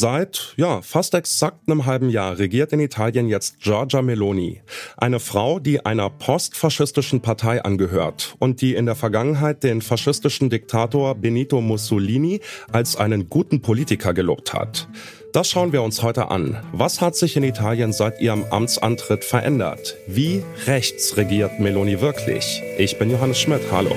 Seit, ja, fast exakt einem halben Jahr regiert in Italien jetzt Giorgia Meloni. Eine Frau, die einer postfaschistischen Partei angehört und die in der Vergangenheit den faschistischen Diktator Benito Mussolini als einen guten Politiker gelobt hat. Das schauen wir uns heute an. Was hat sich in Italien seit ihrem Amtsantritt verändert? Wie rechts regiert Meloni wirklich? Ich bin Johannes Schmidt. Hallo.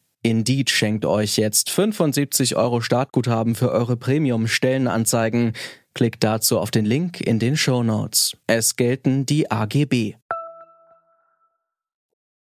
Indeed schenkt euch jetzt 75 Euro Startguthaben für eure Premium-Stellenanzeigen. Klickt dazu auf den Link in den Show Notes. Es gelten die AGB.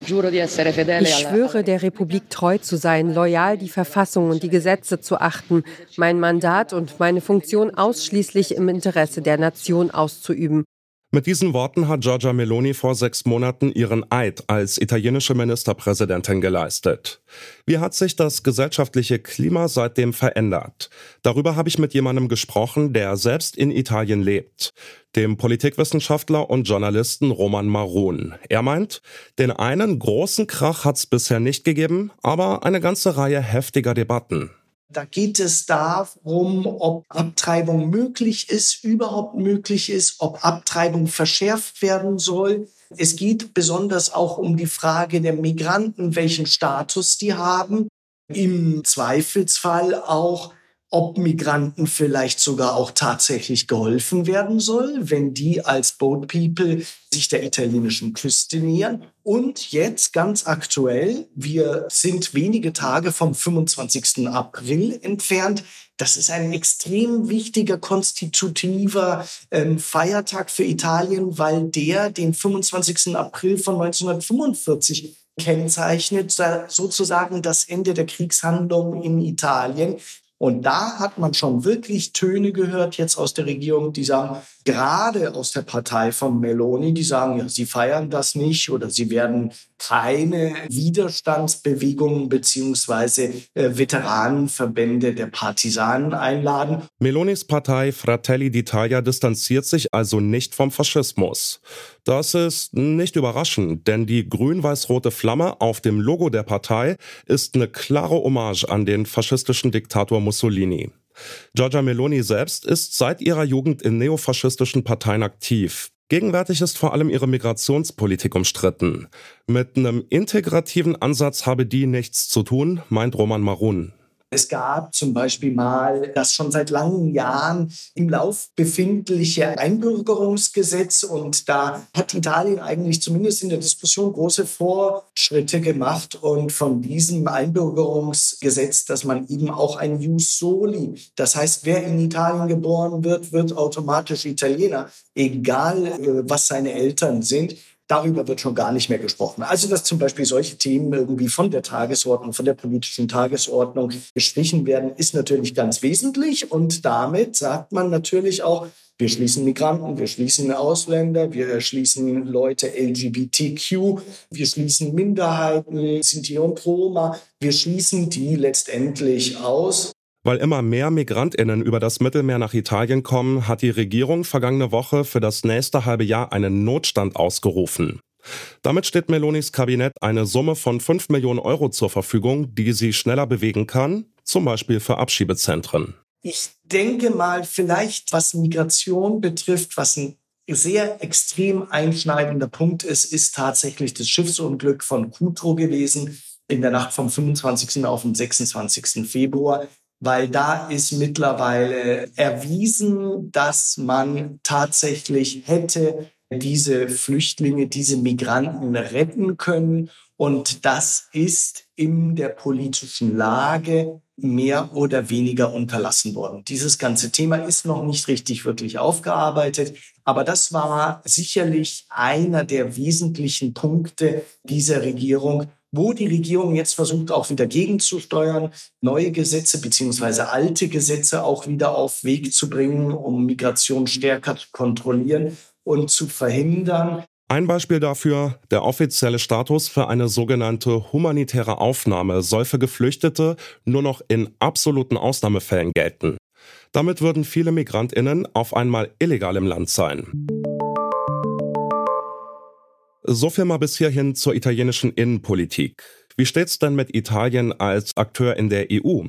Ich schwöre, der Republik treu zu sein, loyal die Verfassung und die Gesetze zu achten, mein Mandat und meine Funktion ausschließlich im Interesse der Nation auszuüben mit diesen Worten hat Giorgia Meloni vor sechs Monaten ihren Eid als italienische Ministerpräsidentin geleistet. Wie hat sich das gesellschaftliche Klima seitdem verändert? Darüber habe ich mit jemandem gesprochen, der selbst in Italien lebt, dem Politikwissenschaftler und Journalisten Roman Marun. Er meint, den einen großen Krach hat es bisher nicht gegeben, aber eine ganze Reihe heftiger Debatten. Da geht es darum, ob Abtreibung möglich ist, überhaupt möglich ist, ob Abtreibung verschärft werden soll. Es geht besonders auch um die Frage der Migranten, welchen Status die haben. Im Zweifelsfall auch, ob Migranten vielleicht sogar auch tatsächlich geholfen werden soll, wenn die als Boat People sich der italienischen Küste nähern. Und jetzt ganz aktuell, wir sind wenige Tage vom 25. April entfernt. Das ist ein extrem wichtiger konstitutiver ähm, Feiertag für Italien, weil der den 25. April von 1945 kennzeichnet, sozusagen das Ende der Kriegshandlungen in Italien. Und da hat man schon wirklich Töne gehört jetzt aus der Regierung, die sagen, gerade aus der Partei von Meloni, die sagen, ja, sie feiern das nicht oder sie werden keine Widerstandsbewegungen beziehungsweise äh, Veteranenverbände der Partisanen einladen. Melonis Partei Fratelli d'Italia distanziert sich also nicht vom Faschismus. Das ist nicht überraschend, denn die grün-weiß-rote Flamme auf dem Logo der Partei ist eine klare Hommage an den faschistischen Diktator Mussolini. Giorgia Meloni selbst ist seit ihrer Jugend in neofaschistischen Parteien aktiv. Gegenwärtig ist vor allem ihre Migrationspolitik umstritten. Mit einem integrativen Ansatz habe die nichts zu tun, meint Roman Marun. Es gab zum Beispiel mal das schon seit langen Jahren im Lauf befindliche Einbürgerungsgesetz und da hat Italien eigentlich zumindest in der Diskussion große Fortschritte gemacht und von diesem Einbürgerungsgesetz, dass man eben auch ein Jus soli, das heißt, wer in Italien geboren wird, wird automatisch Italiener, egal äh, was seine Eltern sind darüber wird schon gar nicht mehr gesprochen. Also, dass zum Beispiel solche Themen irgendwie von der Tagesordnung, von der politischen Tagesordnung gestrichen werden, ist natürlich ganz wesentlich. Und damit sagt man natürlich auch, wir schließen Migranten, wir schließen Ausländer, wir schließen Leute LGBTQ, wir schließen Minderheiten, Sinti und Roma, wir schließen die letztendlich aus. Weil immer mehr Migrantinnen über das Mittelmeer nach Italien kommen, hat die Regierung vergangene Woche für das nächste halbe Jahr einen Notstand ausgerufen. Damit steht Melonis Kabinett eine Summe von 5 Millionen Euro zur Verfügung, die sie schneller bewegen kann, zum Beispiel für Abschiebezentren. Ich denke mal, vielleicht was Migration betrifft, was ein sehr extrem einschneidender Punkt ist, ist tatsächlich das Schiffsunglück von Cutro gewesen in der Nacht vom 25. auf den 26. Februar weil da ist mittlerweile erwiesen, dass man tatsächlich hätte diese Flüchtlinge, diese Migranten retten können. Und das ist in der politischen Lage mehr oder weniger unterlassen worden. Dieses ganze Thema ist noch nicht richtig wirklich aufgearbeitet, aber das war sicherlich einer der wesentlichen Punkte dieser Regierung, wo die Regierung jetzt versucht, auch wieder gegenzusteuern, neue Gesetze beziehungsweise alte Gesetze auch wieder auf Weg zu bringen, um Migration stärker zu kontrollieren und zu verhindern. Ein Beispiel dafür, der offizielle Status für eine sogenannte humanitäre Aufnahme soll für Geflüchtete nur noch in absoluten Ausnahmefällen gelten. Damit würden viele Migrantinnen auf einmal illegal im Land sein. So viel mal bis hierhin zur italienischen Innenpolitik. Wie steht's denn mit Italien als Akteur in der EU?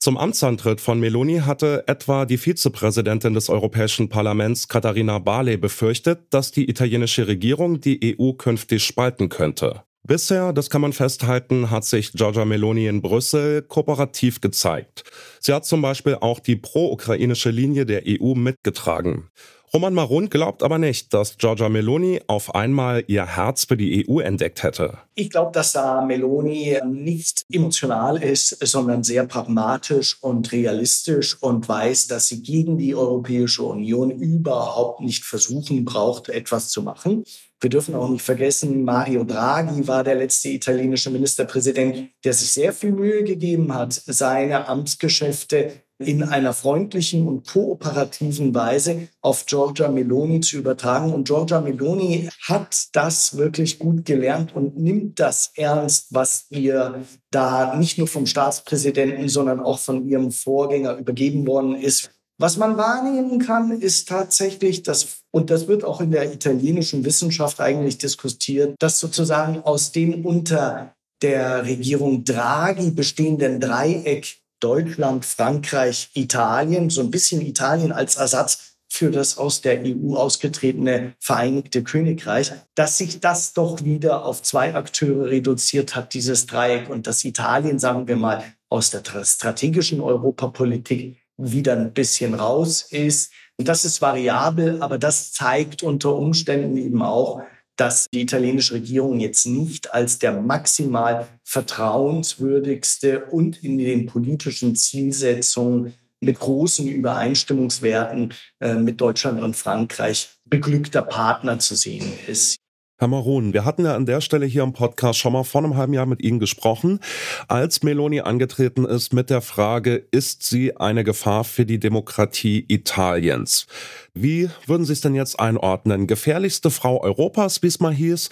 Zum Amtsantritt von Meloni hatte etwa die Vizepräsidentin des Europäischen Parlaments Katharina Barley befürchtet, dass die italienische Regierung die EU künftig spalten könnte. Bisher, das kann man festhalten, hat sich Giorgia Meloni in Brüssel kooperativ gezeigt. Sie hat zum Beispiel auch die pro-ukrainische Linie der EU mitgetragen. Roman Maron glaubt aber nicht, dass Giorgia Meloni auf einmal ihr Herz für die EU entdeckt hätte. Ich glaube, dass da Meloni nicht emotional ist, sondern sehr pragmatisch und realistisch und weiß, dass sie gegen die Europäische Union überhaupt nicht versuchen braucht, etwas zu machen. Wir dürfen auch nicht vergessen, Mario Draghi war der letzte italienische Ministerpräsident, der sich sehr viel Mühe gegeben hat, seine Amtsgeschäfte in einer freundlichen und kooperativen Weise auf Giorgia Meloni zu übertragen. Und Giorgia Meloni hat das wirklich gut gelernt und nimmt das ernst, was ihr da nicht nur vom Staatspräsidenten, sondern auch von ihrem Vorgänger übergeben worden ist. Was man wahrnehmen kann, ist tatsächlich, dass, und das wird auch in der italienischen Wissenschaft eigentlich diskutiert, dass sozusagen aus dem unter der Regierung Draghi bestehenden Dreieck Deutschland, Frankreich, Italien, so ein bisschen Italien als Ersatz für das aus der EU ausgetretene Vereinigte Königreich, dass sich das doch wieder auf zwei Akteure reduziert hat, dieses Dreieck, und dass Italien, sagen wir mal, aus der strategischen Europapolitik wieder ein bisschen raus ist. Und das ist variabel, aber das zeigt unter Umständen eben auch, dass die italienische Regierung jetzt nicht als der maximal vertrauenswürdigste und in den politischen Zielsetzungen mit großen Übereinstimmungswerten äh, mit Deutschland und Frankreich beglückter Partner zu sehen ist. Herr Maron, wir hatten ja an der Stelle hier im Podcast schon mal vor einem halben Jahr mit Ihnen gesprochen, als Meloni angetreten ist mit der Frage, ist sie eine Gefahr für die Demokratie Italiens? Wie würden Sie es denn jetzt einordnen? Gefährlichste Frau Europas, wie es mal hieß,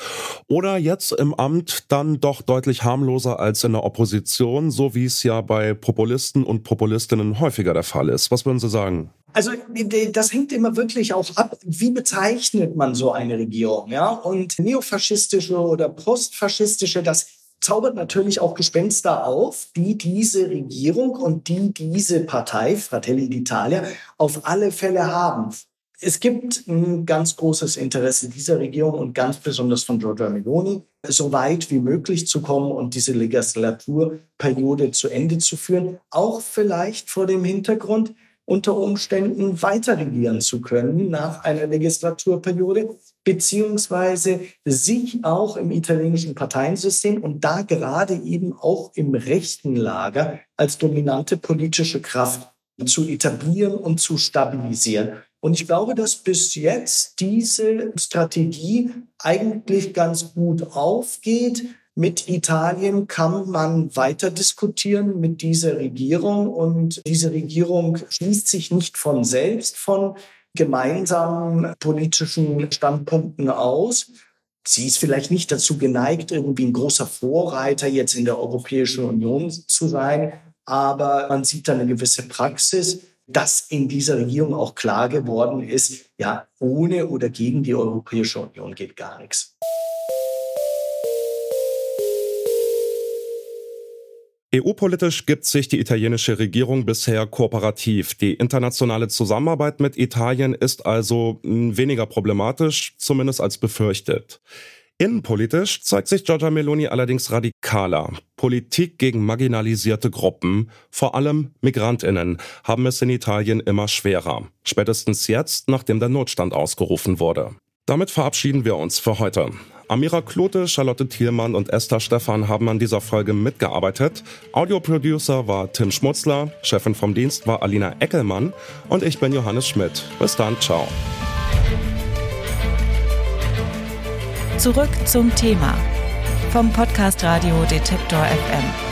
oder jetzt im Amt dann doch deutlich harmloser als in der Opposition, so wie es ja bei Populisten und Populistinnen häufiger der Fall ist? Was würden Sie sagen? Also das hängt immer wirklich auch ab, wie bezeichnet man so eine Regierung, ja? Und neofaschistische oder postfaschistische, das zaubert natürlich auch Gespenster auf, die diese Regierung und die diese Partei, Fratelli d'Italia, auf alle Fälle haben. Es gibt ein ganz großes Interesse dieser Regierung und ganz besonders von Giorgia Meloni, so weit wie möglich zu kommen und diese Legislaturperiode zu Ende zu führen. Auch vielleicht vor dem Hintergrund, unter Umständen weiter regieren zu können nach einer Legislaturperiode, beziehungsweise sich auch im italienischen Parteiensystem und da gerade eben auch im rechten Lager als dominante politische Kraft zu etablieren und zu stabilisieren. Und ich glaube, dass bis jetzt diese Strategie eigentlich ganz gut aufgeht. Mit Italien kann man weiter diskutieren mit dieser Regierung und diese Regierung schließt sich nicht von selbst von gemeinsamen politischen Standpunkten aus. Sie ist vielleicht nicht dazu geneigt, irgendwie ein großer Vorreiter jetzt in der Europäischen Union zu sein, aber man sieht da eine gewisse Praxis, dass in dieser Regierung auch klar geworden ist, ja, ohne oder gegen die Europäische Union geht gar nichts. EU-politisch gibt sich die italienische Regierung bisher kooperativ. Die internationale Zusammenarbeit mit Italien ist also hm, weniger problematisch, zumindest als befürchtet. Innenpolitisch zeigt sich Giorgia Meloni allerdings radikaler. Politik gegen marginalisierte Gruppen, vor allem Migrantinnen, haben es in Italien immer schwerer. Spätestens jetzt, nachdem der Notstand ausgerufen wurde. Damit verabschieden wir uns für heute. Amira Klote, Charlotte Thielmann und Esther Stephan haben an dieser Folge mitgearbeitet. Audioproducer war Tim Schmutzler, Chefin vom Dienst war Alina Eckelmann und ich bin Johannes Schmidt. Bis dann, ciao. Zurück zum Thema vom Podcast Radio Detektor FM.